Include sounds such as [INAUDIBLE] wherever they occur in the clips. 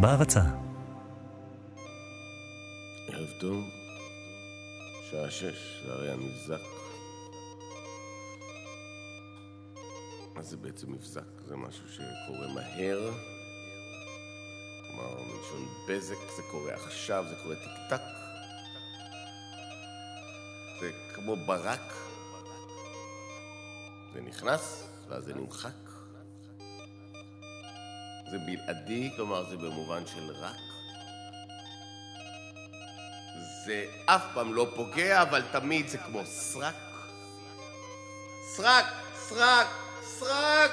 בהרצה. ערב טוב, שעה שש, זה הרי המבזק. מה זה בעצם מבזק? זה משהו שקורה מהר, כלומר מלשון בזק, זה קורה עכשיו, זה קורה טיק טק. זה כמו ברק, זה נכנס ואז זה נמחק. זה בלעדי, כלומר זה במובן של רק. זה אף פעם לא פוגע, אבל תמיד זה כמו סרק. סרק, סרק, סרק!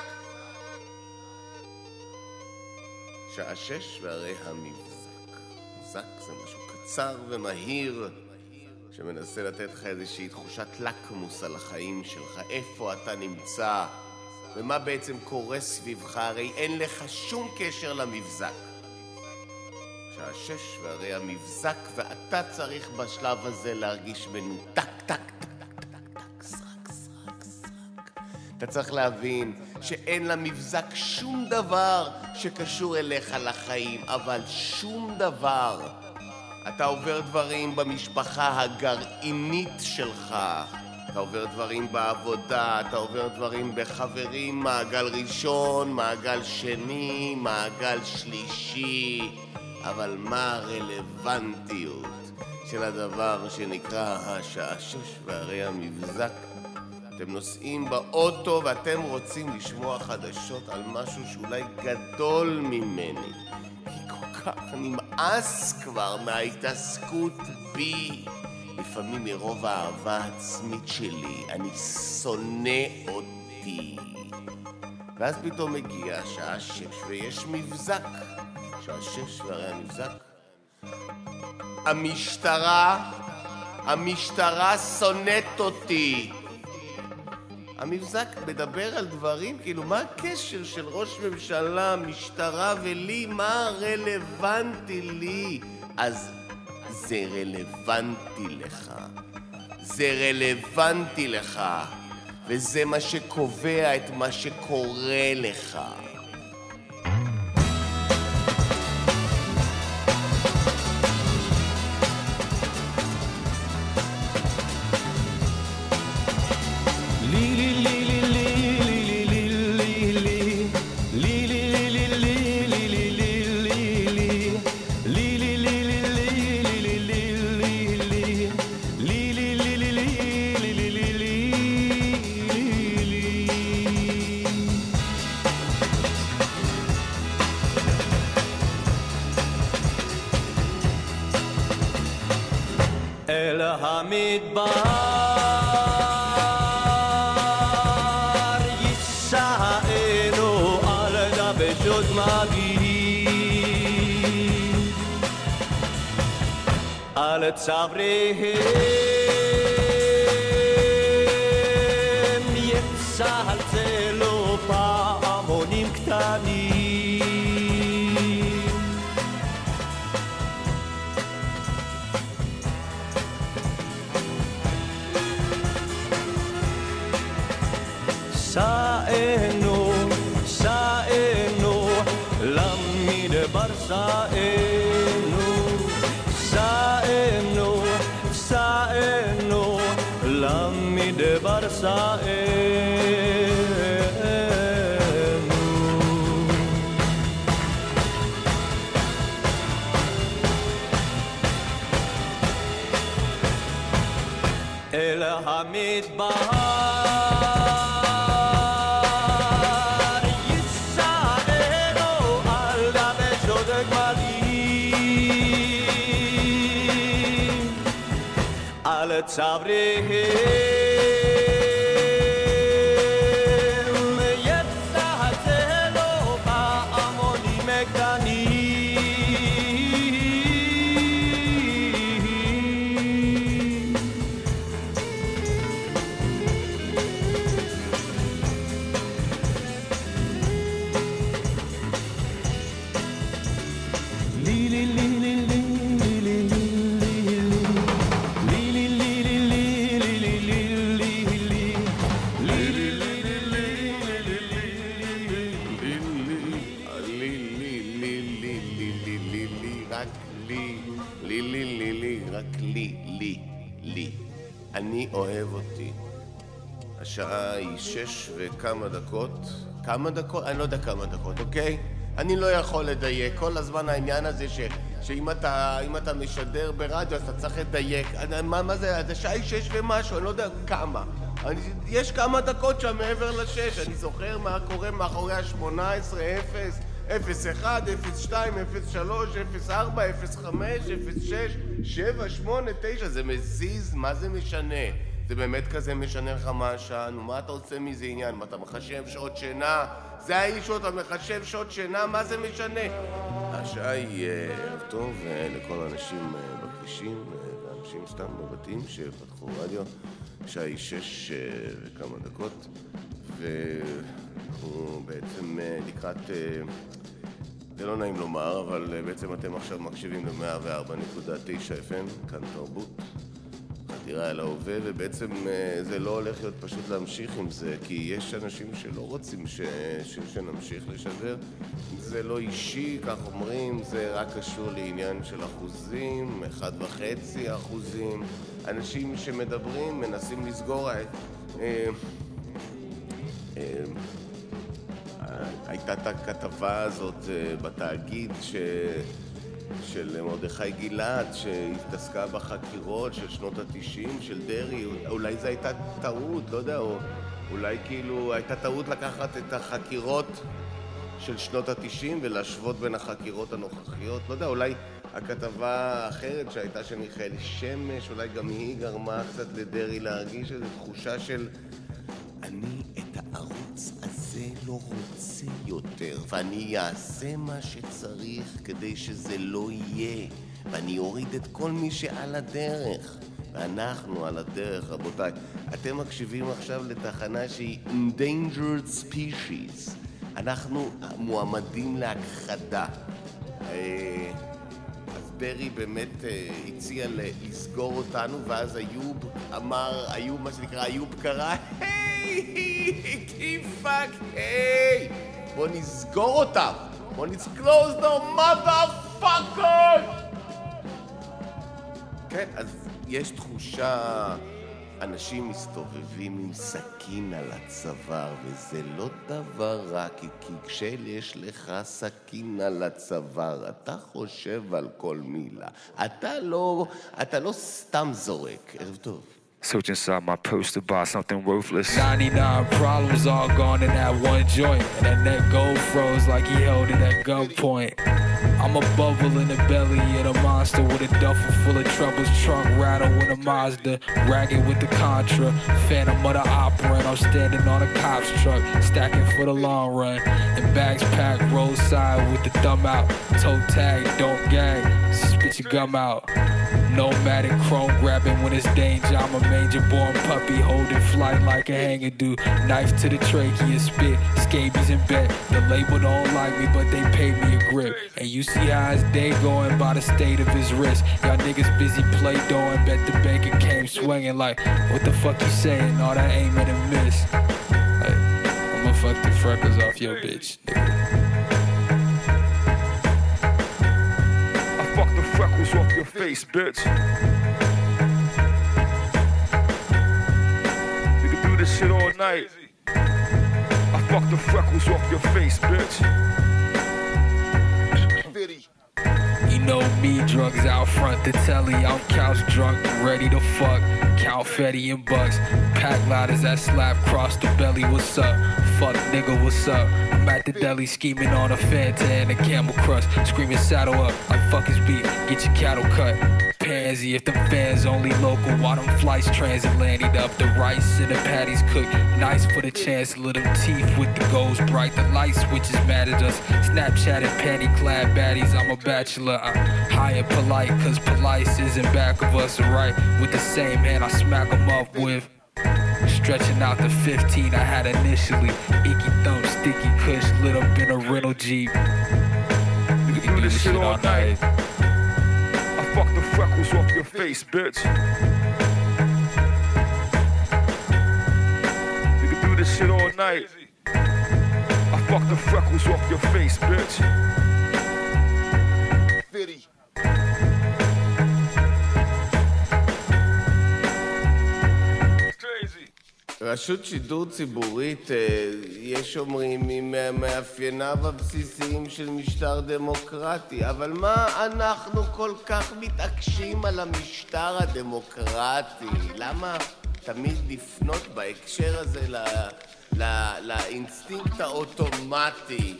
שעה שש והרי המבזק. מבזק זה משהו קצר ומהיר שמנסה לתת לך איזושהי תחושת לקמוס על החיים שלך, איפה אתה נמצא ומה בעצם קורה סביבך, הרי אין לך שום קשר למבזק. שעה שש והרי המבזק ואתה צריך בשלב הזה להרגיש מנותק, טק, טק, טק, טק, סרק, סרק, סרק. אתה צריך להבין שאין למבזק שום דבר שקשור אליך לחיים, אבל שום דבר. אתה עובר דברים במשפחה הגרעינית שלך. אתה עובר דברים בעבודה, אתה עובר דברים בחברים, מעגל ראשון, מעגל שני, מעגל שלישי. אבל מה הרלוונטיות של הדבר שנקרא השעה שש והרי המבזק? אתם נוסעים באוטו ואתם רוצים לשמוע חדשות על משהו שאולי גדול ממני. כי כל כך נמאס כבר מההתעסקות בי. לפעמים מרוב האהבה העצמית שלי, אני שונא אותי. ואז פתאום מגיע השעה שש ויש מבזק. שעה שש והרי המבזק. המשטרה, המשטרה שונאת אותי. המבזק מדבר על דברים, כאילו, מה הקשר של ראש ממשלה, משטרה ולי? מה רלוונטי לי? אז זה רלוונטי לך. זה רלוונטי לך, וזה מה שקובע את מה שקורה לך. אל המדבר יישאנו על דבשות מגיד על צוואריהם יצלצלו Saenu, Saenu, Saenu, Lami Devar Saenu. El Hamid Bahar. שש וכמה דקות. כמה דקות? אני לא יודע כמה דקות, אוקיי? אני לא יכול לדייק. כל הזמן העניין הזה ש, שאם אתה, אתה משדר ברדיו אז אתה צריך לדייק. מה, מה זה? זה שעה שש ומשהו, אני לא יודע כמה. אני, יש כמה דקות שם מעבר לשש. אני זוכר מה קורה מאחורי השמונה עשרה, אפס. 01, 02, 03, 04, 05, 06, 7, 8, 9, זה מזיז, מה זה משנה? זה באמת כזה משנה לך מה השעה? נו, מה אתה רוצה מזה עניין? מה, אתה מחשב שעות שינה? זה האיש שאתה מחשב שעות שינה? מה זה משנה? השעה היא אה, ערב טוב אה, לכל האנשים אה, בכבישים ואנשים סתם בבתים שפתחו רדיו. השעה היא שש וכמה דקות, והוא בעצם לקראת... זה לא נעים לומר, אבל בעצם אתם עכשיו מקשיבים ל-104.9 FM, כאן תרבות. חתירה אל ההווה, ובעצם אה, זה לא הולך להיות פשוט להמשיך עם זה, כי יש אנשים שלא רוצים ש... ש... שנמשיך לשדר. זה לא אישי, כך אומרים, זה רק קשור לעניין של אחוזים, אחד וחצי אחוזים. אנשים שמדברים מנסים לסגור... אה, אה, הייתה את הכתבה הזאת בתאגיד ש... של מרדכי גלעד, שהתעסקה בחקירות של שנות התשעים של דרעי, אולי זו הייתה טעות, לא יודע, או אולי כאילו הייתה טעות לקחת את החקירות של שנות התשעים ולהשוות בין החקירות הנוכחיות, לא יודע, אולי הכתבה האחרת שהייתה של מיכאל שמש, אולי גם היא גרמה קצת לדרעי להרגיש איזו תחושה של יותר, ואני אעשה מה שצריך כדי שזה לא יהיה, ואני אוריד את כל מי שעל הדרך. ואנחנו על הדרך, רבותיי. אתם מקשיבים עכשיו לתחנה שהיא Endangered Species. אנחנו מועמדים להכחדה. אה, אז דרעי באמת אה, הציע לסגור אותנו, ואז איוב אמר, איוב, מה שנקרא, איוב קרא, היי, fuck, היי, בוא נסגור אותם. בוא let's close the motherfucker! כן, אז יש תחושה... אנשים מסתובבים עם סכין על הצוואר, וזה לא דבר רע, כי כשיש לך סכין על הצוואר, אתה חושב על כל מילה. אתה לא, אתה לא סתם זורק. ערב טוב. Search inside my purse to buy something worthless. 99 problems all gone in that one joint. And that gold froze like he held it at gunpoint. I'm a bubble in the belly of a monster with a duffel full of troubles. Trunk rattle with a Mazda. Ragged with the Contra. Phantom of the opera. And I'm standing on a cop's truck. Stacking for the long run. And bags packed roadside with the thumb out. Toe tag, don't gag. Spit your gum out. Nomadic chrome grabbing when it's danger. I'm a major born puppy holding flight like a hanger do. Knife to the trachea, spit, scabies in bed. The label don't like me, but they pay me a grip. And you see how his day going by the state of his wrist. Y'all niggas busy play doing, bet the banker came swinging like, what the fuck you saying? All that aiming and miss. I'ma fuck the freckles off your bitch, nigga. Freckles off your face, bitch. You can do this shit all night. I fuck the freckles off your face, bitch. You know me, drugs out front the telly, I'm couch drunk, ready to fuck. Count Fetty and Bucks, pack ladders that slap cross the belly, what's up? Fuck nigga, what's up? I'm at the deli scheming on a Fanta and a camel crust, screaming saddle up, I fuck his beat, get your cattle cut pansy. If the fans only local, why them flights transatlantic up? The rice and the patties cooked nice for the chancellor. Them teeth with the goals bright. The light switches mad at us. Snapchat and panty clad baddies. I'm a bachelor. I'm high and polite, cause polite isn't back of us, alright? With the same hand I smack them up with. Stretching out the 15 I had initially. Icky thumb, sticky kush, lit up in a rental Jeep. You can do this shit all night. Freckles off your face, bitch. You can do this shit all night. I fuck the freckles off your face, bitch. רשות שידור ציבורית, אה, יש אומרים, היא ממאפייניו הבסיסיים של משטר דמוקרטי, אבל מה אנחנו כל כך מתעקשים על המשטר הדמוקרטי? למה תמיד לפנות בהקשר הזה ל... לאינסטינקט האוטומטי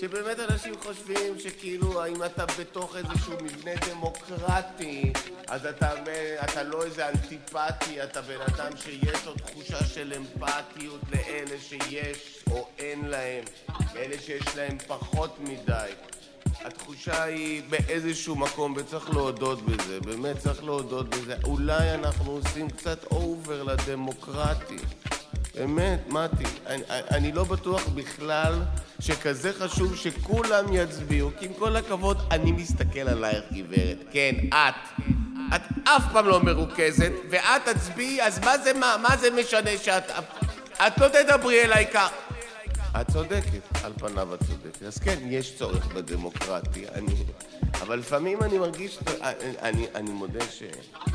שבאמת אנשים חושבים שכאילו אם אתה בתוך איזשהו מבנה דמוקרטי אז אתה, אתה לא איזה אנטיפטי, אתה בן אדם שיש לו תחושה של אמפתיות לאלה שיש או אין להם, לאלה שיש להם פחות מדי. התחושה היא באיזשהו מקום, וצריך להודות בזה, באמת צריך להודות בזה, אולי אנחנו עושים קצת אובר לדמוקרטי. באמת, מתי, אני, אני לא בטוח בכלל שכזה חשוב שכולם יצביעו, כי עם כל הכבוד, אני מסתכל עלייך, גברת. כן, את. את אף פעם לא מרוכזת, ואת תצביעי, אז מה זה, מה, מה זה משנה שאת... את לא תדברי אליי כך. את צודקת, על פניו את צודקת. אז כן, יש צורך בדמוקרטיה. אני... אבל לפעמים אני מרגיש, אני, אני מודה ש,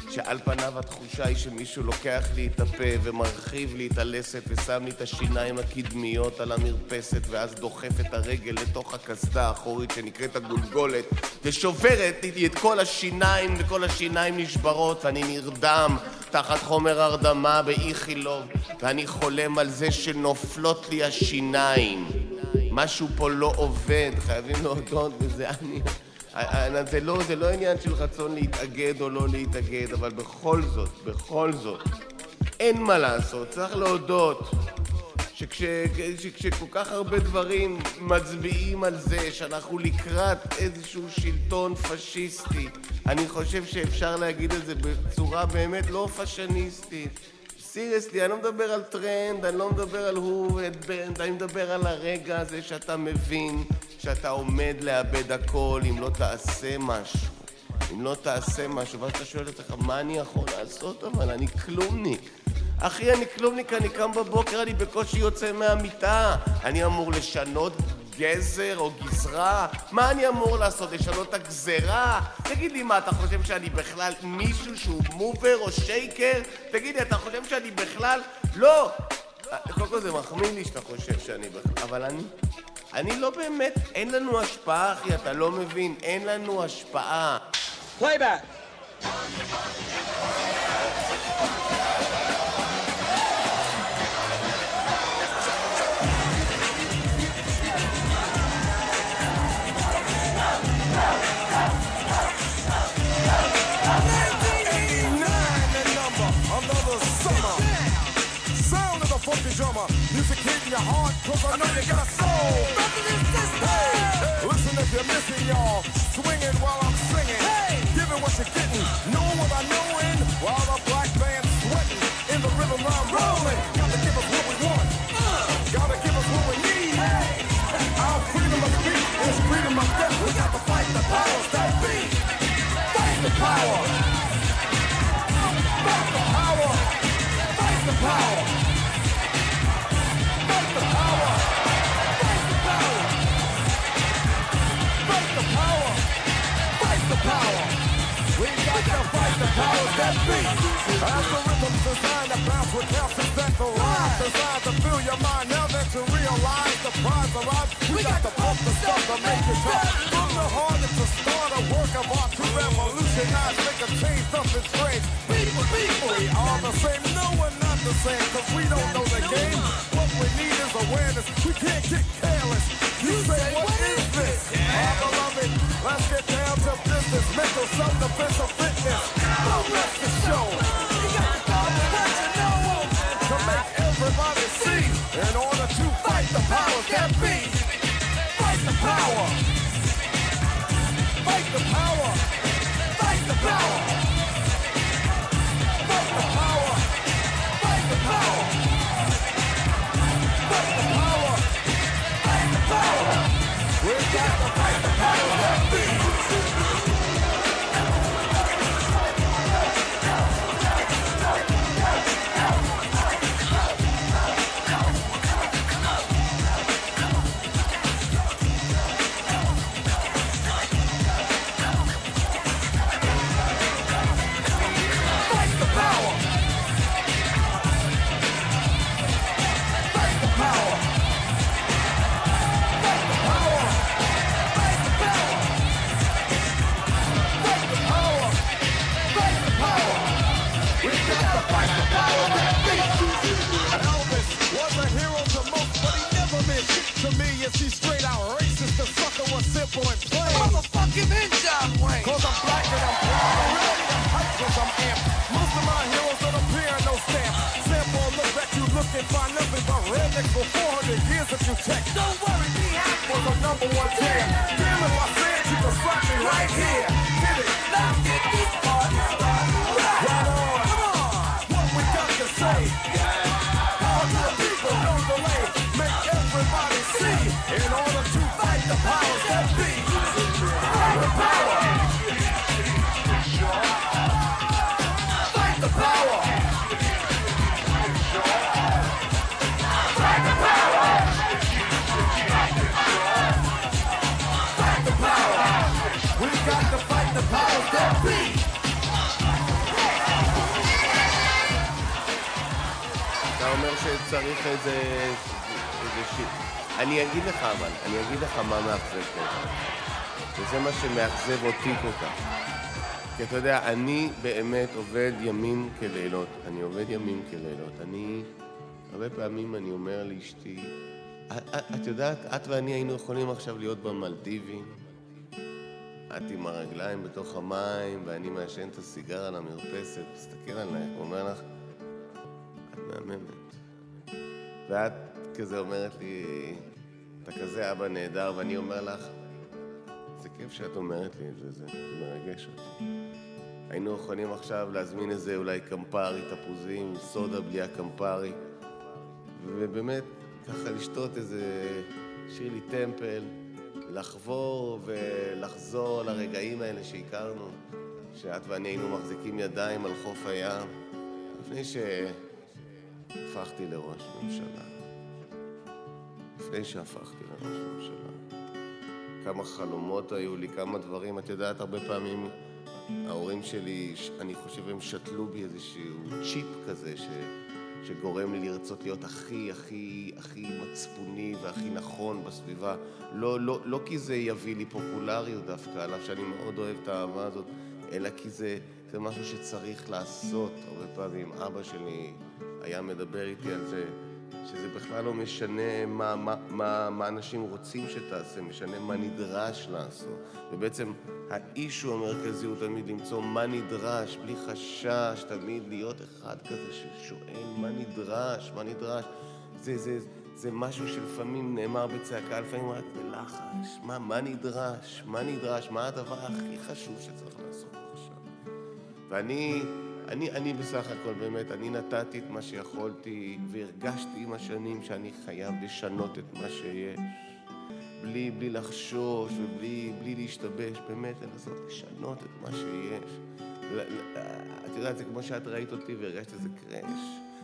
שעל פניו התחושה היא שמישהו לוקח לי את הפה ומרחיב לי את הלסת ושם לי את השיניים הקדמיות על המרפסת ואז דוחף את הרגל לתוך הקסדה האחורית שנקראת הגולגולת ושוברת לי את כל השיניים וכל השיניים נשברות ואני נרדם תחת חומר הרדמה באיכילוב ואני חולם על זה שנופלות לי השיניים. משהו פה לא עובד, חייבים להודות בזה, אני... זה לא, זה לא עניין של רצון להתאגד או לא להתאגד, אבל בכל זאת, בכל זאת, אין מה לעשות, צריך להודות שכש, שכשכל כך הרבה דברים מצביעים על זה שאנחנו לקראת איזשהו שלטון פשיסטי, אני חושב שאפשר להגיד את זה בצורה באמת לא פשניסטית. Seriously, אני לא מדבר על טרנד, אני לא מדבר על או בנד, אני מדבר על הרגע הזה שאתה מבין שאתה עומד לאבד הכל אם לא תעשה משהו. אם לא תעשה משהו, ואז אתה שואל עצמך, מה אני יכול לעשות אבל? אני כלומניק. אחי, אני כלומניק, אני קם בבוקר, אני בקושי יוצא מהמיטה. אני אמור לשנות גזר או גזרה? מה אני אמור לעשות? לשנות את הגזרה? תגיד לי, מה, אתה חושב שאני בכלל מישהו שהוא mover או shaker? תגיד לי, אתה חושב שאני בכלל... לא! קודם כל זה מחמיא לי שאתה חושב שאני בכלל... אבל אני... אני לא באמת... אין לנו השפעה, אחי, אתה לא מבין? אין לנו השפעה. פלייבק! Your heart, cause I know you got a soul. Hey, listen if you're missing, y'all. Swinging while I'm singing. Hey, giving what you're getting. Know what I know in while the black band's sweating. In the rhythm I'm rolling. Gotta give us what we want. Gotta give us what we need. Our freedom of speech is freedom of death. We got to fight the powers that be. Fight the power. Fight the power. Fight the power. Powers that be. Algorithms designed to bounce with calcium that rise. Designed to fill your mind now that you realize the prize arrives. We got to pump the stuff to make it tough. From the heart, it's a start, a work of art to revolutionize, make a change, something strange. People, people, we are the same. No, we're not the same, cause we don't know the game. What we need is awareness. We can't get careless. You say, what is this? Our beloved, let's get down that be. Fight the power. Fight the power. Fight the power. 400 years if. Don't worry, be happy. Was a number one jam. Damn if I said you could slap me right here. Get it? Let's get this party started. Right on. Come on. What we got to say. שצריך איזה... איזה ש... אני אגיד לך אבל, אני אגיד לך מה מאכזב כל כך. וזה מה שמאכזב אותי כל כך. כי אתה יודע, אני באמת עובד ימים כלילות. אני עובד ימים כלילות. אני... הרבה פעמים אני אומר לאשתי, "את- יודעת, את ואני היינו יכולים עכשיו להיות במלדיבים. את עם הרגליים בתוך המים, ואני מעשן את הסיגר על המרפסת, מסתכל עלייך, ואומר לך, את מהממת. ואת כזה אומרת לי, אתה כזה אבא נהדר, ואני אומר לך, זה כיף שאת אומרת לי את זה, זה, מרגש אותי. היינו יכולים עכשיו להזמין איזה אולי קמפרי, תפוזים, סודה בלי הקמפרי, ובאמת, ככה לשתות איזה שירלי טמפל, לחבור ולחזור לרגעים האלה שהכרנו, שאת ואני היינו מחזיקים ידיים על חוף הים, לפני שהפכתי לראש ממשלה. לפני שהפכתי לראש ממשלה. כמה חלומות היו לי, כמה דברים. את יודעת, הרבה פעמים ההורים שלי, אני חושב, הם שתלו בי איזשהו צ'יפ כזה, ש... שגורם לי לרצות להיות הכי, הכי, הכי מצפוני והכי נכון בסביבה. לא, לא, לא כי זה יביא לי פופולריות דווקא, על אף שאני מאוד אוהב את האהבה הזאת, אלא כי זה, זה משהו שצריך לעשות. הרבה פעמים אבא שלי היה מדבר איתי על זה, שזה בכלל לא משנה מה, מה, מה, מה אנשים רוצים שתעשה, משנה מה נדרש לעשות. ובעצם האישו המרכזי הוא תמיד למצוא מה נדרש, בלי חשש, תמיד להיות אחד כזה ששואל מה נדרש, מה נדרש. זה, זה, זה משהו שלפעמים נאמר בצעקה, לפעמים רק בלחש. מה, מה נדרש? מה נדרש? מה הדבר הכי חשוב שצריך לעשות עכשיו? ואני, אני, אני בסך הכל באמת, אני נתתי את מה שיכולתי והרגשתי עם השנים שאני חייב לשנות את מה שיש. בלי, בלי לחשוש ובלי בלי להשתבש, באמת לנסות לשנות את מה שיש. את יודעת, זה כמו שאת ראית אותי והרגשת איזה קראש.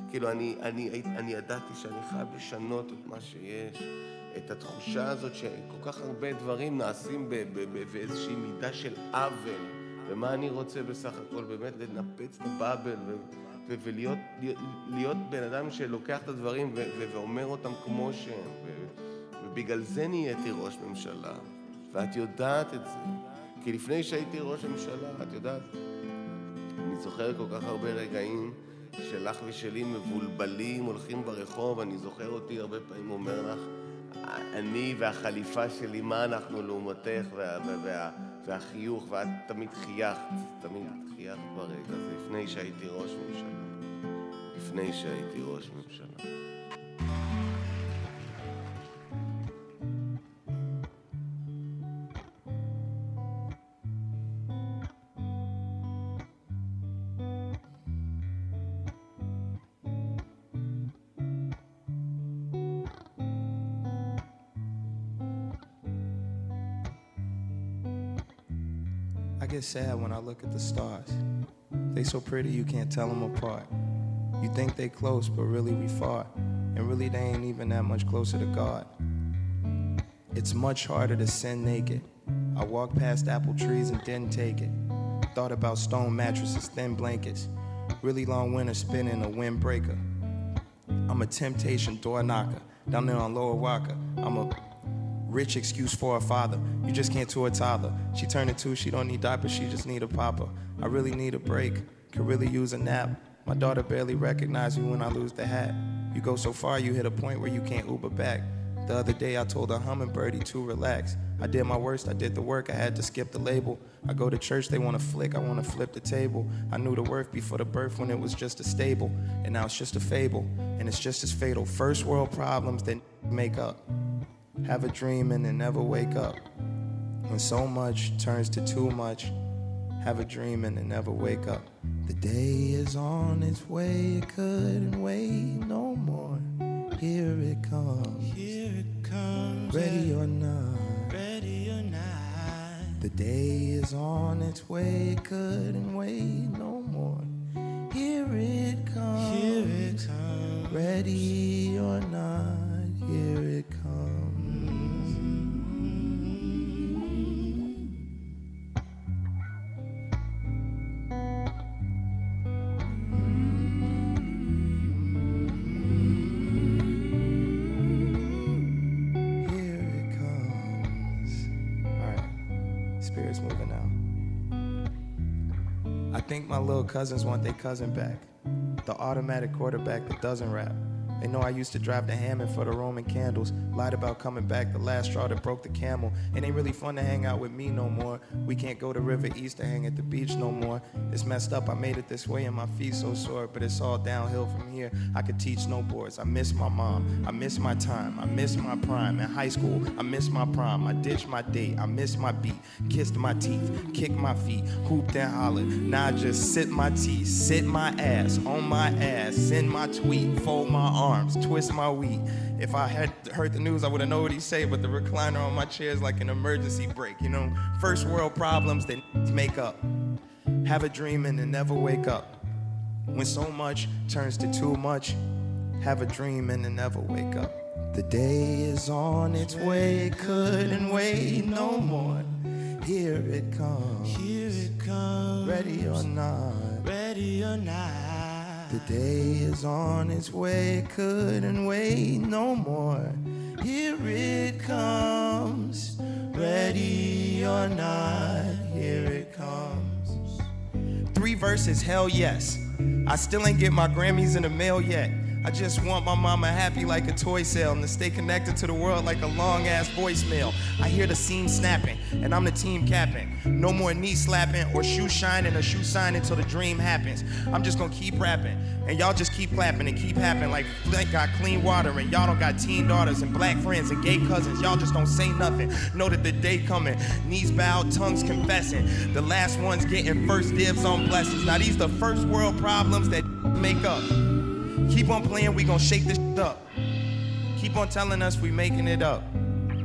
כאילו, אני, אני, אני, ידעתי שאני חייב לשנות את מה שיש. את התחושה הזאת שכל כך הרבה דברים נעשים באיזושהי מידה של עוול. ומה אני רוצה בסך הכל? באמת לנפץ את הבאבל ו- ולהיות להיות, בן אדם שלוקח את הדברים ו- ואומר אותם כמו שהם. ובגלל זה נהייתי ראש ממשלה. ואת יודעת את זה. כי לפני שהייתי ראש ממשלה, את יודעת, אני זוכר כל כך הרבה רגעים שלך ושלי מבולבלים, הולכים ברחוב, אני זוכר אותי הרבה פעמים אומר לך, אני והחליפה שלי, מה אנחנו לעומתך, וה, וה, וה, והחיוך, ואת תמיד חייכת, תמיד חייכת ברגע הזה, לפני שהייתי ראש ממשלה. לפני שהייתי ראש ממשלה. Get sad when I look at the stars. They so pretty you can't tell them apart. You think they close, but really we far. And really they ain't even that much closer to God. It's much harder to sin naked. I walked past apple trees and didn't take it. Thought about stone mattresses, thin blankets. Really long winter spinning a windbreaker. I'm a temptation door knocker down there on Lower Walker. I'm a rich excuse for a father. You just can't tour a toddler. She turning two, she don't need diapers, she just need a papa. I really need a break, could really use a nap. My daughter barely recognize me when I lose the hat. You go so far, you hit a point where you can't Uber back. The other day I told a hummingbirdie to relax. I did my worst, I did the work, I had to skip the label. I go to church, they wanna flick, I wanna flip the table. I knew the worth before the birth when it was just a stable. And now it's just a fable, and it's just as fatal. First world problems that make up. Have a dream and then never wake up. When so much turns to too much, have a dream and then never wake up. The day is on its way, it couldn't wait no more. Here it comes. Here it comes. Ready or not. Ready or not. The day is on its way, it couldn't wait no more. Here it comes. Here it comes. Ready or not, here it comes. Think my little cousins want their cousin back. The automatic quarterback that doesn't rap. They know I used to drive the Hammond for the Roman candles. Lied about coming back, the last straw that broke the camel. It ain't really fun to hang out with me no more. We can't go to River East to hang at the beach no more. It's messed up, I made it this way and my feet so sore, but it's all downhill from here. I could teach snowboards. I miss my mom. I miss my time. I miss my prime. In high school, I miss my prime. I ditched my date. I miss my beat. Kissed my teeth. Kicked my feet. Hooped and hollered. Now I just sit my teeth. Sit my ass. On my ass. Send my tweet. Fold my arms. Twist my wheat. If I had heard the news, I would have known what he say, but the recliner on my chair is like an emergency brake. You know, first world problems that make up. Have a dream and then never wake up. When so much turns to too much, have a dream and then never wake up. The day is on its way, couldn't wait no more. Here it comes. Here it comes. Ready or not. Ready or not. The day is on its way, couldn't wait no more. Here it comes. Ready or not, here it comes. Three verses, hell yes. I still ain't get my Grammys in the mail yet. I just want my mama happy like a toy sale and to stay connected to the world like a long ass voicemail. I hear the seam snapping, and I'm the team captain. No more knee slapping or shoe shining or shoe signing until the dream happens. I'm just gonna keep rapping, and y'all just keep clapping and keep happening like Flint got clean water and y'all don't got teen daughters and black friends and gay cousins. Y'all just don't say nothing. Know that the day coming, knees bowed, tongues confessing. The last ones getting first dibs on blessings. Now these the first world problems that make up. Keep on playing, we gon' shake this up. Keep on telling us we making it up.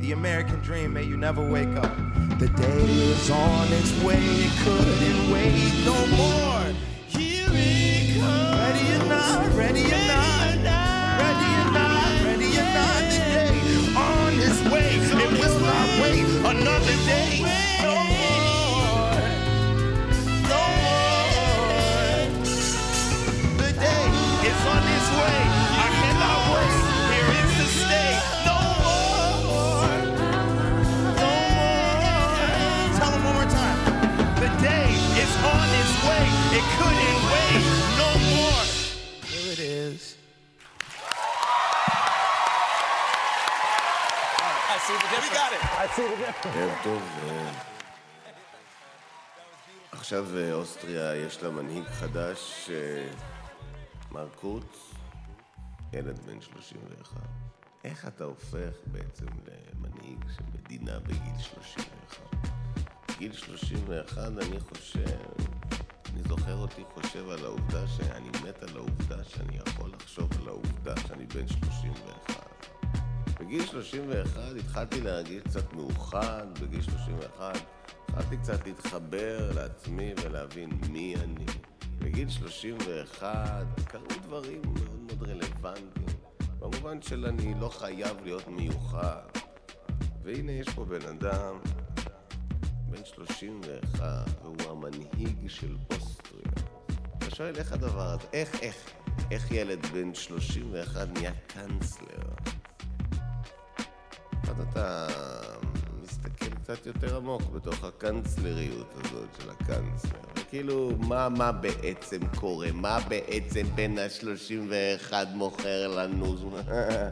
The American dream, may you never wake up. The day is on its way, it couldn't wait no more. Here it comes. Ready or not, ready or not, אוסטריה יש לה מנהיג חדש, אה, מר קורץ, ילד בן 31. איך אתה הופך בעצם למנהיג של מדינה בגיל 31? בגיל 31 אני חושב, אני זוכר אותי חושב על העובדה שאני מת על העובדה שאני יכול לחשוב על העובדה שאני בן 31. בגיל 31 התחלתי להרגיש קצת מאוחד, בגיל 31 התחלתי קצת להתחבר לעצמי ולהבין מי אני. בגיל 31 קרו דברים מאוד מאוד רלוונטיים, במובן של אני לא חייב להיות מיוחד. והנה יש פה בן אדם, בן 31, והוא המנהיג של אוסטריה. אתה שואל איך הדבר הזה, איך, איך, איך ילד בן 31 נהיה קאנצלר? אז אתה מסתכל קצת יותר עמוק בתוך הקאנצלריות הזאת של הקאנצלר. וכאילו, מה, מה בעצם קורה? מה בעצם בן ה-31 מוכר לנו?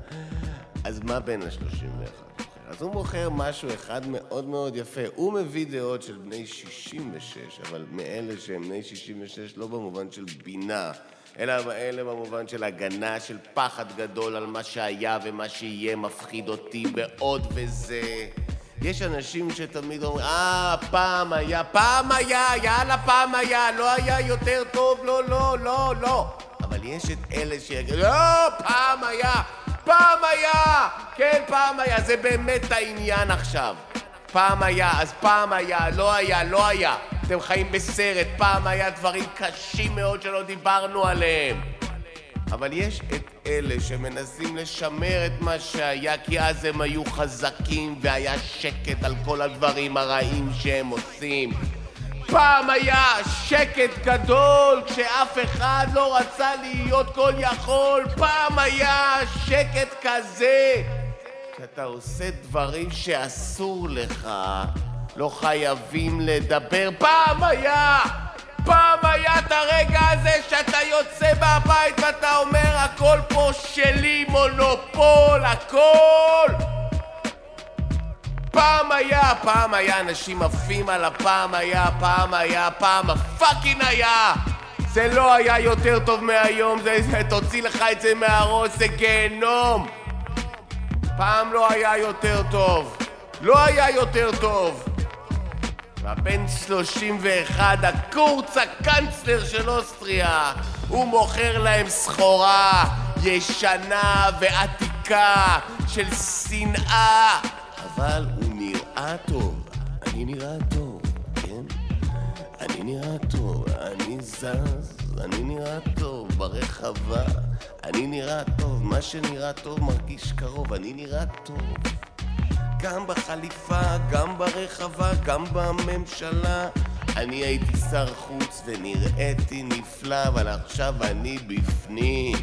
[LAUGHS] אז מה בין ה-31? אז הוא מוכר משהו אחד מאוד מאוד יפה. הוא מביא דעות של בני 66, אבל מאלה שהם בני 66 לא במובן של בינה, אלא אלה במובן של הגנה, של פחד גדול על מה שהיה ומה שיהיה מפחיד אותי בעוד וזה. יש אנשים שתמיד אומרים, אה, פעם היה, פעם היה, יאללה, פעם היה, לא היה יותר טוב, לא, לא, לא, לא. אבל יש את אלה שיגידו, לא, פעם היה, פעם היה, כן, פעם היה, זה באמת העניין עכשיו. פעם היה, אז פעם היה, לא היה, לא היה. אתם חיים בסרט, פעם היה דברים קשים מאוד שלא דיברנו עליהם. אבל יש את אלה שמנסים לשמר את מה שהיה, כי אז הם היו חזקים והיה שקט על כל הדברים הרעים שהם עושים. פעם היה שקט גדול כשאף אחד לא רצה להיות כל יכול. פעם היה שקט כזה. כשאתה עושה דברים שאסור לך, לא חייבים לדבר. פעם היה! פעם היה את הרגע הזה שאתה יוצא מהבית ואתה אומר הכל פה שלי, מונופול, הכל! פעם היה, פעם היה, אנשים עפים על הפעם היה, פעם היה, פעם הפאקינג היה! זה לא היה יותר טוב מהיום, זה, זה תוציא לך את זה מהראש, זה גיהנום! פעם לא היה יותר טוב. לא היה יותר טוב. והבן 31, הקורץ הקנצלר של אוסטריה, הוא מוכר להם סחורה ישנה ועתיקה של שנאה. אבל הוא נראה טוב. אני נראה טוב, כן? אני נראה טוב, אני זז, אני נראה טוב ברחבה. אני נראה טוב, מה שנראה טוב מרגיש קרוב, אני נראה טוב. גם בחליפה, גם ברחבה, גם בממשלה. אני הייתי שר חוץ ונראיתי נפלא, אבל עכשיו אני בפנים,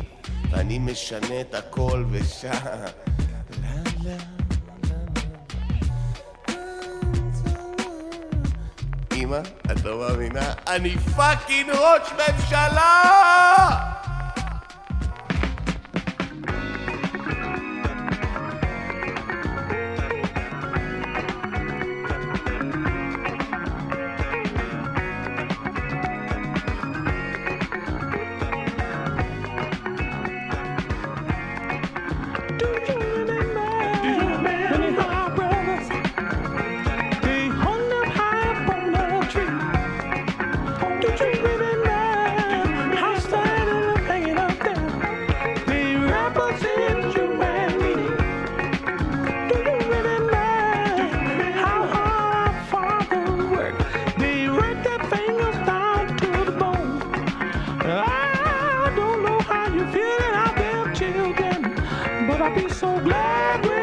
ואני משנה את הכל ושם. אמא, את לא מאמינה? אני פאקינג ראש ממשלה! I'll be so glad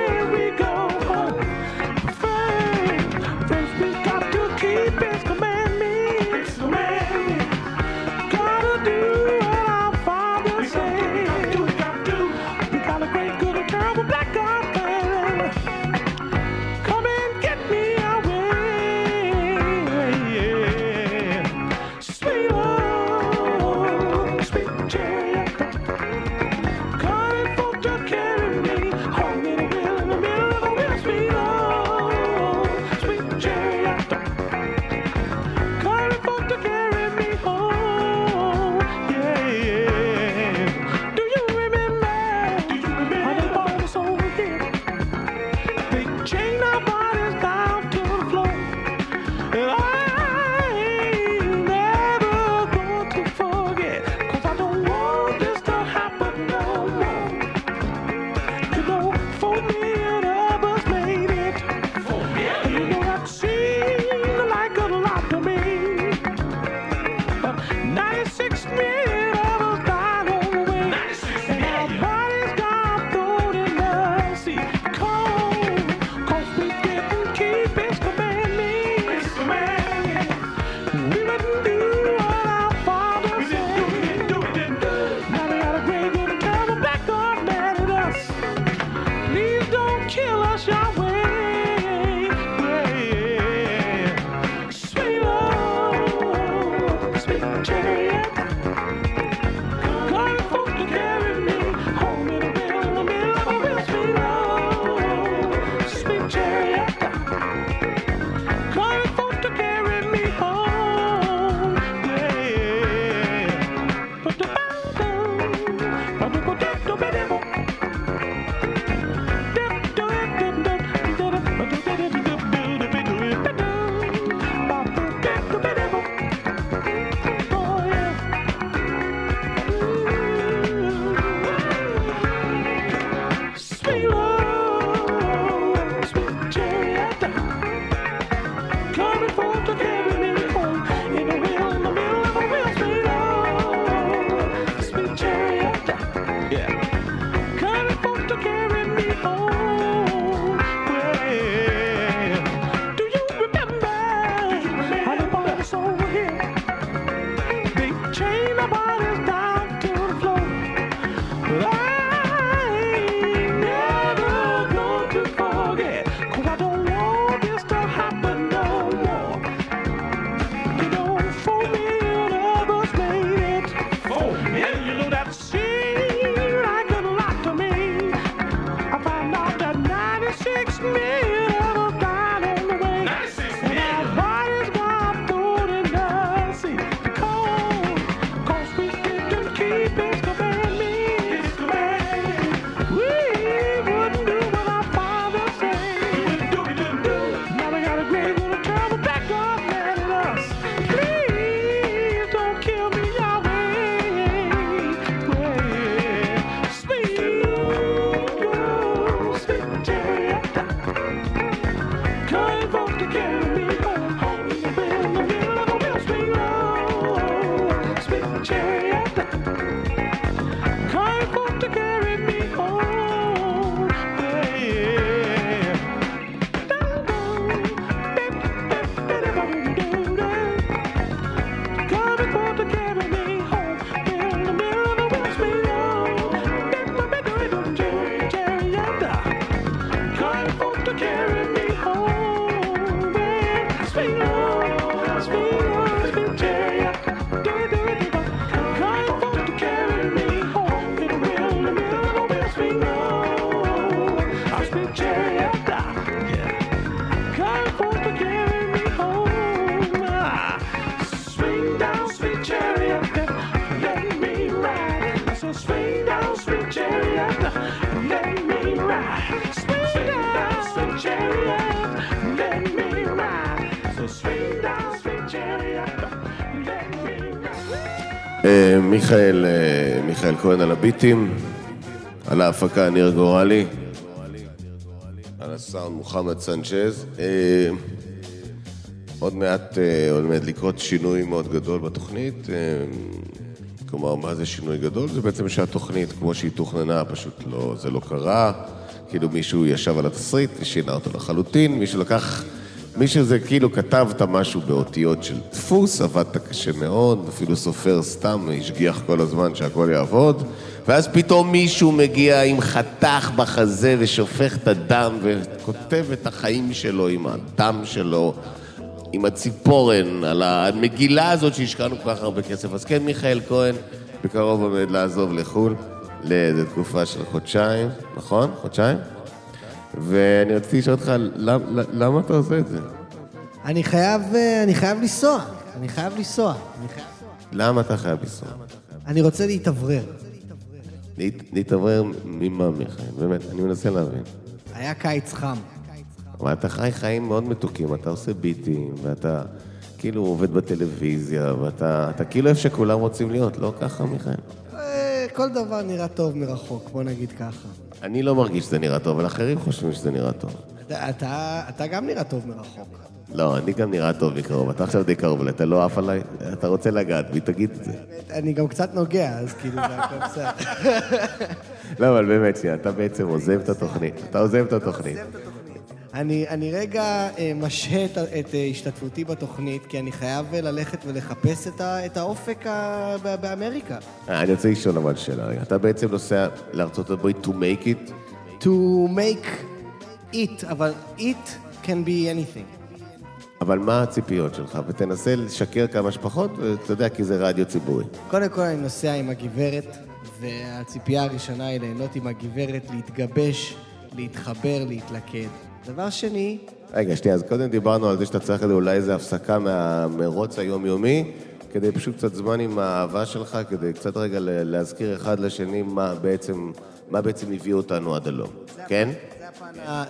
מיכאל, אה, מיכאל כהן על הביטים, על ההפקה ניר גורלי, על הסאונד מוחמד סנצ'ז. אה, עוד מעט אה, עומד לקרות שינוי מאוד גדול בתוכנית. כלומר, מה זה שינוי גדול? זה בעצם שהתוכנית, כמו שהיא תוכננה, פשוט לא, זה לא קרה. כאילו מישהו ישב על התסריט, שינה אותו לחלוטין, מישהו לקח... מישהו זה כאילו כתבת משהו באותיות של דפוס, עבדת קשה מאוד, אפילו סופר סתם השגיח כל הזמן שהכל יעבוד, ואז פתאום מישהו מגיע עם חתך בחזה ושופך את הדם וכותב את החיים שלו עם הדם שלו, עם הציפורן, על המגילה הזאת שהשקענו כל כך הרבה כסף. אז כן, מיכאל כהן בקרוב עומד לעזוב לחו"ל לאיזו תקופה של חודשיים, נכון? חודשיים? ואני רציתי לשאול אותך, למ, למה אתה עושה את זה? אני חייב, אה, אני חייב לנסוע. אני חייב לנסוע. למה אתה חייב לנסוע? אני רוצה להתאוורר. להת- להתאוורר ממה, מיכאל? באמת, אני מנסה להבין. היה קיץ חם. אבל אתה חי חיים מאוד מתוקים, אתה עושה ביטים, ואתה כאילו עובד בטלוויזיה, ואתה אתה כאילו איפה שכולם רוצים להיות, לא ככה, מיכאל? כל דבר נראה טוב מרחוק, בוא נגיד ככה. אני לא מרגיש שזה נראה טוב, אבל אחרים חושבים שזה נראה טוב. אתה, אתה, גם נראה טוב מרחוק. לא, אני גם נראה טוב מקרוב, אתה עכשיו די קרוב אתה לא עף עליי? אתה רוצה לגעת בי, תגיד את זה. אני גם קצת נוגע, אז כאילו זה הכל בסדר. [LAUGHS] לא, אבל באמת, שנייה, אתה בעצם עוזב את התוכנית. אתה עוזב את התוכנית. אני, אני רגע אה, משהה את, את אה, השתתפותי בתוכנית, כי אני חייב אה, ללכת ולחפש את, ה, את האופק ה, ב, באמריקה. אני רוצה לשאול אבל שאלה. אתה בעצם נוסע הברית to make it? To make it, אבל it can be anything. אבל מה הציפיות שלך? ותנסה לשקר כמה שפחות, ואתה יודע, כי זה רדיו ציבורי. קודם כל אני נוסע עם הגברת, והציפייה הראשונה היא ליהנות עם הגברת, להתגבש, להתחבר, להתלכד. דבר שני, רגע, שנייה, אז קודם דיברנו על זה שאתה צריך אולי איזו הפסקה מהמרוץ היומיומי, כדי פשוט קצת זמן עם האהבה שלך, כדי קצת רגע להזכיר אחד לשני מה בעצם, מה בעצם הביא אותנו עד הלום, כן?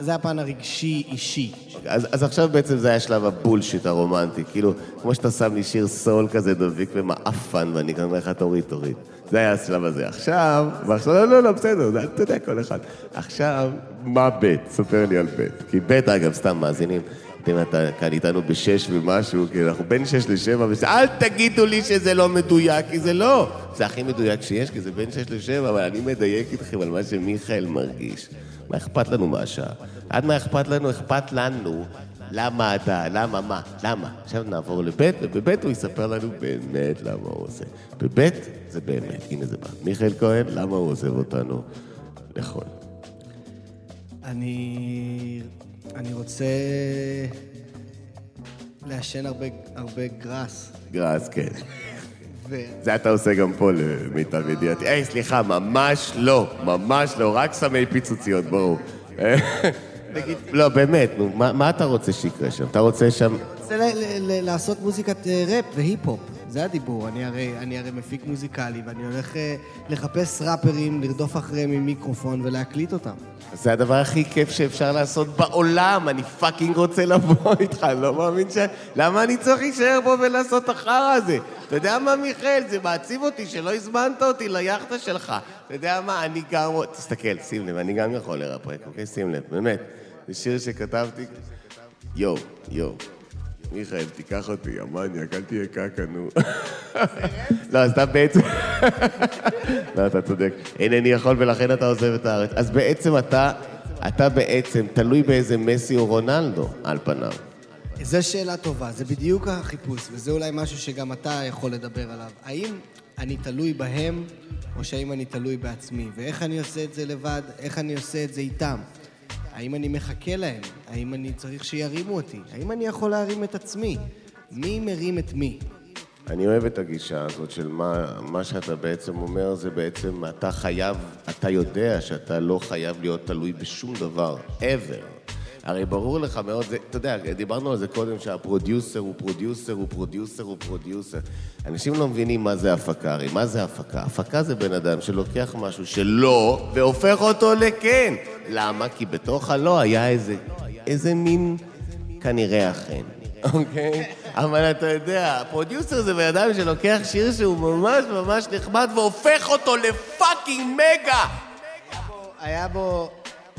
זה הפן, הרגשי-אישי. אז, עכשיו בעצם זה היה שלב הבולשיט הרומנטי, כאילו, כמו שאתה שם לי שיר סול כזה דביק ומעפן, ואני גם אומר לך, תוריד, תוריד. זה היה השלב הזה. עכשיו, ועכשיו, לא, לא, לא, בסדר, אתה יודע, כל אחד. עכשיו, מה ב'? ספר לי על ב'. כי ב', אגב, סתם מאזינים, אתם אתה כאן איתנו בשש ומשהו, כי אנחנו בין שש לשבע, וש... אל תגידו לי שזה לא מדויק, כי זה לא. זה הכי מדויק שיש, כי זה בין שש לשבע, אבל אני מדייק איתכם על מה שמיכאל מרגיש. מה אכפת לנו מהשעה? עד מה אכפת לנו? אכפת לנו. למה אתה? למה מה? למה? עכשיו נעבור לב' ובב' הוא יספר לנו באמת למה הוא עושה. בב' זה באמת, הנה זה בא. מיכאל כהן, למה הוא עוזב אותנו לחול? אני... אני רוצה לעשן הרבה, הרבה גראס. גראס, כן. ו... זה אתה עושה גם פה למיטב ידיעתי. היי, סליחה, ממש לא, ממש לא, רק סמי פיצוציות, ברור. לא, באמת, נו, מה אתה רוצה שיקרה שם? אתה רוצה שם... רוצה ל- ל- לעשות מוזיקת אה, ראפ והיפ-הופ, זה הדיבור. אני הרי, אני הרי מפיק מוזיקלי, ואני הולך אה, לחפש ראפרים, לרדוף אחריהם עם מיקרופון ולהקליט אותם. זה הדבר הכי כיף שאפשר לעשות בעולם, אני fucking רוצה לבוא [LAUGHS] איתך, אני לא מאמין ש... למה אני צריך להישאר פה ולעשות את החרא הזה? אתה יודע מה, מיכאל? זה מעציב אותי שלא הזמנת אותי ליאכטה שלך. אתה יודע מה, אני גם... תסתכל, שים לב, אני גם יכול לרפרק, אוקיי? שים לב, באמת. זה שיר שכתבתי... יואו, יואו. מיכאל, תיקח אותי, יא מניאק, אל תהיה קקה, נו. לא, אז אתה בעצם... לא, אתה צודק. אינני יכול ולכן אתה עוזב את הארץ. אז בעצם אתה, אתה בעצם תלוי באיזה מסי או רונלדו, על פניו. זו שאלה טובה, זה בדיוק החיפוש, וזה אולי משהו שגם אתה יכול לדבר עליו. האם אני תלוי בהם, או שהאם אני תלוי בעצמי? ואיך אני עושה את זה לבד, איך אני עושה את זה איתם? האם אני מחכה להם? האם אני צריך שירימו אותי? האם אני יכול להרים את עצמי? מי מרים את מי? אני אוהב את הגישה הזאת של מה, מה שאתה בעצם אומר, זה בעצם אתה חייב, אתה יודע שאתה לא חייב להיות תלוי בשום דבר, ever. הרי ברור לך מאוד, זה, אתה יודע, דיברנו על זה קודם, שה producer הוא producer הוא producer הוא producer. אנשים לא מבינים מה זה הפקה, הרי מה זה הפקה? הפקה זה בן אדם שלוקח משהו שלא והופך אותו לכן. למה? כי בתוך הלא היה איזה, איזה מין כנראה אכן, אוקיי? אבל אתה יודע, producer זה בן אדם שלוקח שיר שהוא ממש ממש נחמד והופך אותו לפאקינג מגה! היה בו...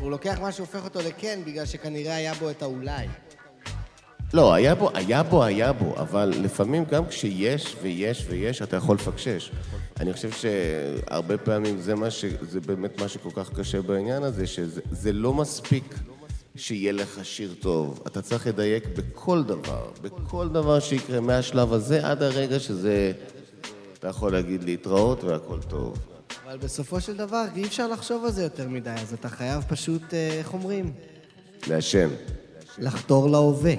הוא לוקח משהו, הופך אותו לכן, בגלל שכנראה היה בו את האולי. לא, היה בו, היה בו, היה בו, אבל לפעמים גם כשיש ויש ויש, אתה יכול לפקשש. אני חושב שהרבה פעמים זה מה ש... זה באמת מה שכל כך קשה בעניין הזה, שזה זה לא מספיק שיהיה לך שיר טוב. אתה צריך לדייק בכל דבר, בכל דבר שיקרה מהשלב הזה עד הרגע שזה... אתה יכול להגיד להתראות והכל טוב. אבל בסופו של דבר אי אפשר לחשוב על זה יותר מדי, אז אתה חייב פשוט, אה, איך אומרים? לעשן. לחתור להווה.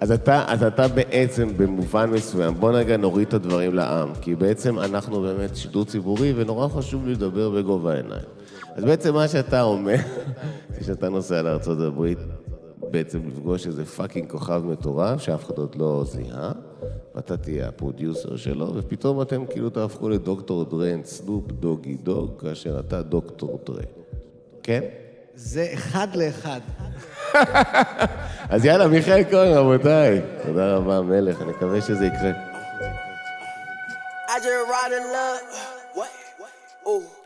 אז אתה, אז אתה בעצם, במובן מסוים, בוא רגע נוריד את הדברים לעם, כי בעצם אנחנו באמת שידור ציבורי, ונורא חשוב לי לדבר בגובה העיניים. אז בעצם מה שאתה אומר, [LAUGHS] זה שאתה נוסע לארה"ב, בעצם לפגוש איזה fucking כוכב מטורף, שאף אחד עוד לא זיהה, ואתה תהיה הפרודיוסר שלו, ופתאום אתם כאילו תהפכו לדוקטור דרנט, סנופ דוגי דוג, כאשר אתה דוקטור דרה. כן? זה אחד לאחד. אז יאללה, מיכאל כהן, רבותיי. תודה רבה, מלך, אני מקווה שזה יקרה. I just ride in love. What? Ooh.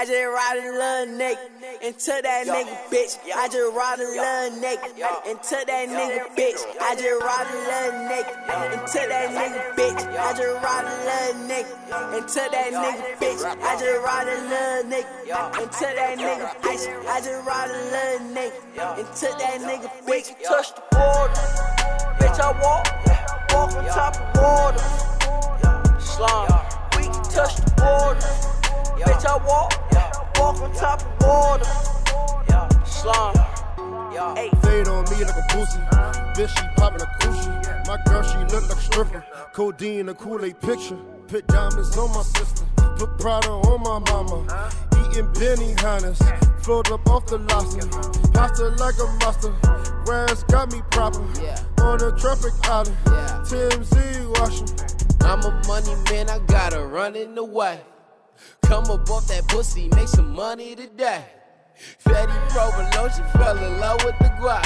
I just ride a little nigga and took that yo, nigga bitch. I just ride a little nigga and took that nigga bitch. I just ride a little nigga and took that nigga bitch. I just ride a little nigga and took that nigga bitch. I just ride a little nigga and took that nigga bitch. I just ride a little nigga and took that nigga bitch. Touch the border, bitch. I walk, walk on top of water. Slime, we can touch the border. Bitch, I walk, yeah. walk on top of water. Slum, hey. Fade on me like a pussy. Uh-huh. Bitch, she poppin' a coochie. My girl, she look like a stripper. Codeine, a Kool-Aid picture. Put diamonds on my sister. Put Prada on my mama. Uh-huh. Eating Benny Hannes. Float up off the lobster. Pasta like a monster. Grass got me proper. On a traffic island. TMZ washing. I'm a money man, I gotta run in the way. Come off that pussy, make some money today. Fatty provolone, fell in love with the guap.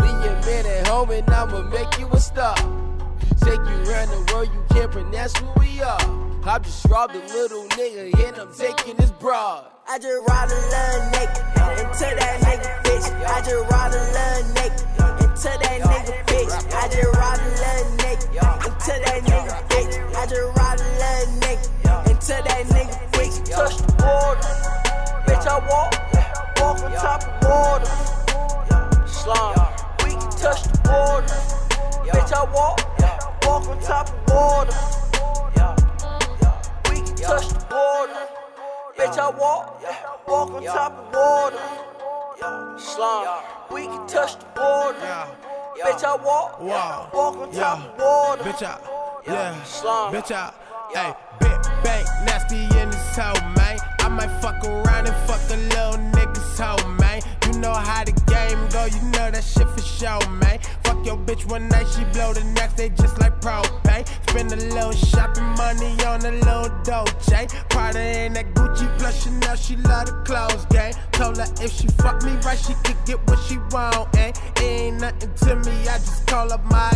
Me and man at home, and I'ma make you a star. Take you around the world, you can't pronounce who we are. I just robbed a little nigga, and I'm taking his broad. I just ride a little naked into that nigga bitch. I just ride a little naked into that nigga bitch. I just ride a little naked into that nigga bitch. I just ride a little naked into that nigga bitch. Touch the border, bitch. I walk, walk on top of water. Slum, we can touch the border, bitch. I walk, walk on top of water. We can touch the border. Bitch, I walk, walk on top of water. Slum, we can touch the border. Bitch, I walk, walk on top of water. Bitch out, yeah. Slum, Bitch out, hey, big bank, nasty in this hoe, man. I might fuck around and fuck a little nigga's hoe, man. You know how the game go, you know that shit for show, man. Fuck your bitch one night, she blow the next day just like propane. Spend a little shopping money on a little Dolce. Prada and that Gucci plus Chanel, she love the clothes game. Told her if she fuck me right, she could get what she want, and it ain't nothing to me. I just call up my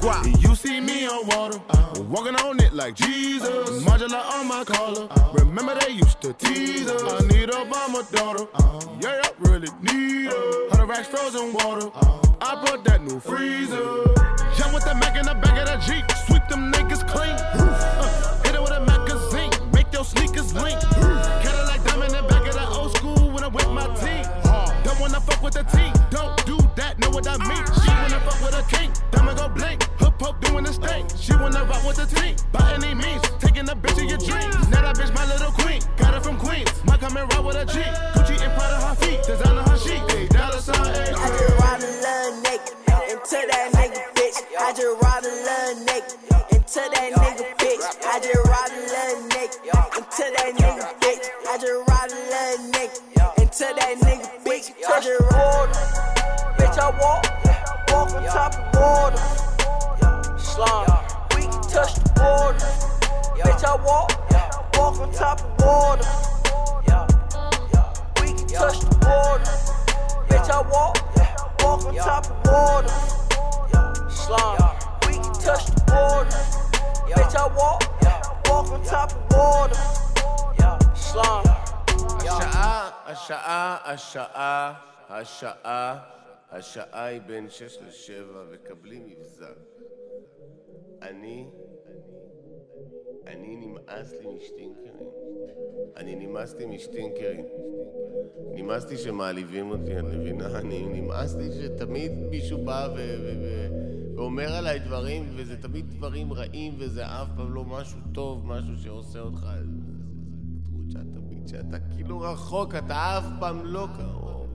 guap. You see me on water, walking on it like Jesus. Modular on my collar. Remember they used to tease us. I need a mama daughter. Yeah, I really need her. Hundred racks frozen water. I put that new freezer. Jump with the Mac in the back of the Jeep. Sweep them niggas clean. Uh, hit it with a magazine. Make your sneakers blink. Cadillac diamond in the back of the old school when I'm with my team. Don't wanna fuck with the team. Don't do that, know what I mean. She wanna fuck with a king. Diamond go blink. Hook poke doing this thing. She wanna rock with the team. By any means, taking a bitch of your dreams. Now that bitch my little queen. Got her from Queens. Come and ride with a G. Gucci and Prada her feet. Designer her sheet. Hey, dollar sign. Hey, I just ride a little naked into that nigga bitch. I just ride a little naked into that nigga bitch. I just ride a little naked into that nigga bitch. I just ride a little naked into that nigga bitch. Can touch the water. Bitch, I walk, walk on top of water. Slum. We can touch the water. Bitch, I walk, walk on top of water. השעה, השעה, השעה, השעה, היא בין שש לשבע, וקבלי מבזק. אני, אני נמאס לי משטינקרים. אני נמאסתי משטינקרים. נמאסתי שמעליבים אותי, את מבינה? אני נמאס לי שתמיד מישהו בא ו... ו, ו ואומר עליי דברים, וזה תמיד דברים רעים, וזה אף פעם לא משהו טוב, משהו שעושה אותך... שאתה כאילו רחוק, אתה אף פעם לא קרוב.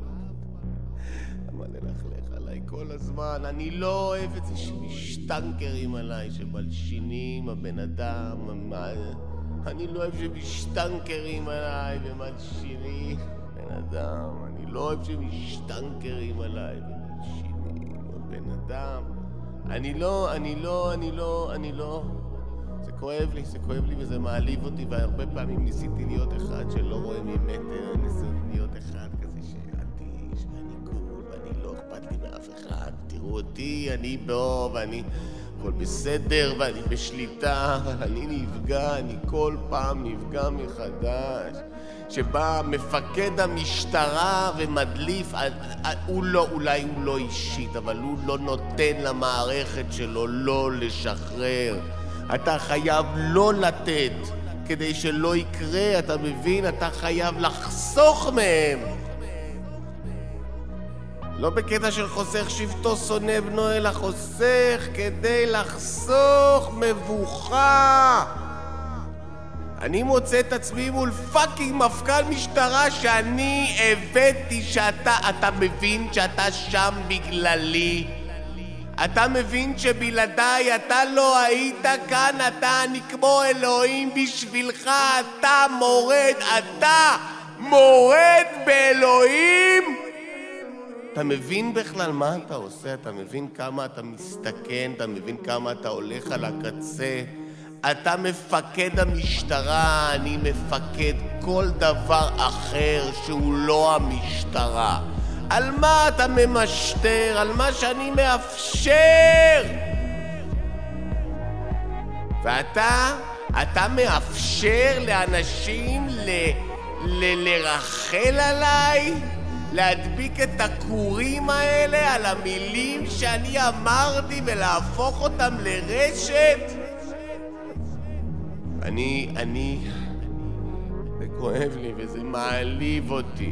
למה ללכלך עליי כל הזמן? אני לא אוהב את זה שמשטנקרים עליי, שמלשינים, הבן אדם, מה... אני לא אוהב שמשטנקרים עליי ומלשינים, בן אדם. אני לא אוהב שמשטנקרים עליי ומלשינים, הבן אדם. אני לא, אני לא, אני לא, אני לא... כואב לי, זה כואב לי וזה מעליב אותי, והרבה פעמים ניסיתי להיות אחד שלא רואה ממטר, ניסיתי להיות אחד כזה שאדיש, ואני קול, ואני לא אכפת לי מאף אחד. תראו אותי, אני בו, ואני... הכל בסדר, ואני בשליטה, אני נפגע, אני כל פעם נפגע מחדש. שבא מפקד המשטרה ומדליף, הוא לא, אולי הוא לא אישית, אבל הוא לא נותן למערכת שלו לא לשחרר. אתה חייב לא לתת כדי שלא יקרה, אתה מבין? אתה חייב לחסוך מהם. לא בקטע של חוסך שבטו שונא בנו, אלא חוסך כדי לחסוך מבוכה. אני מוצא את עצמי מול פאקינג מפכ"ל משטרה שאני הבאתי שאתה, אתה מבין שאתה שם בגללי? אתה מבין שבלעדיי אתה לא היית כאן, אתה אני כמו אלוהים בשבילך, אתה מורד, אתה מורד באלוהים? אתה מבין בכלל מה אתה עושה? אתה מבין כמה אתה מסתכן? אתה מבין כמה אתה הולך על הקצה? אתה מפקד המשטרה, אני מפקד כל דבר אחר שהוא לא המשטרה. על מה אתה ממשטר? על מה שאני מאפשר! ואתה, אתה מאפשר לאנשים ל... ל... לרחל עליי? להדביק את הכורים האלה על המילים שאני אמרתי ולהפוך אותם לרשת? אני, אני... זה כואב לי וזה מעליב אותי.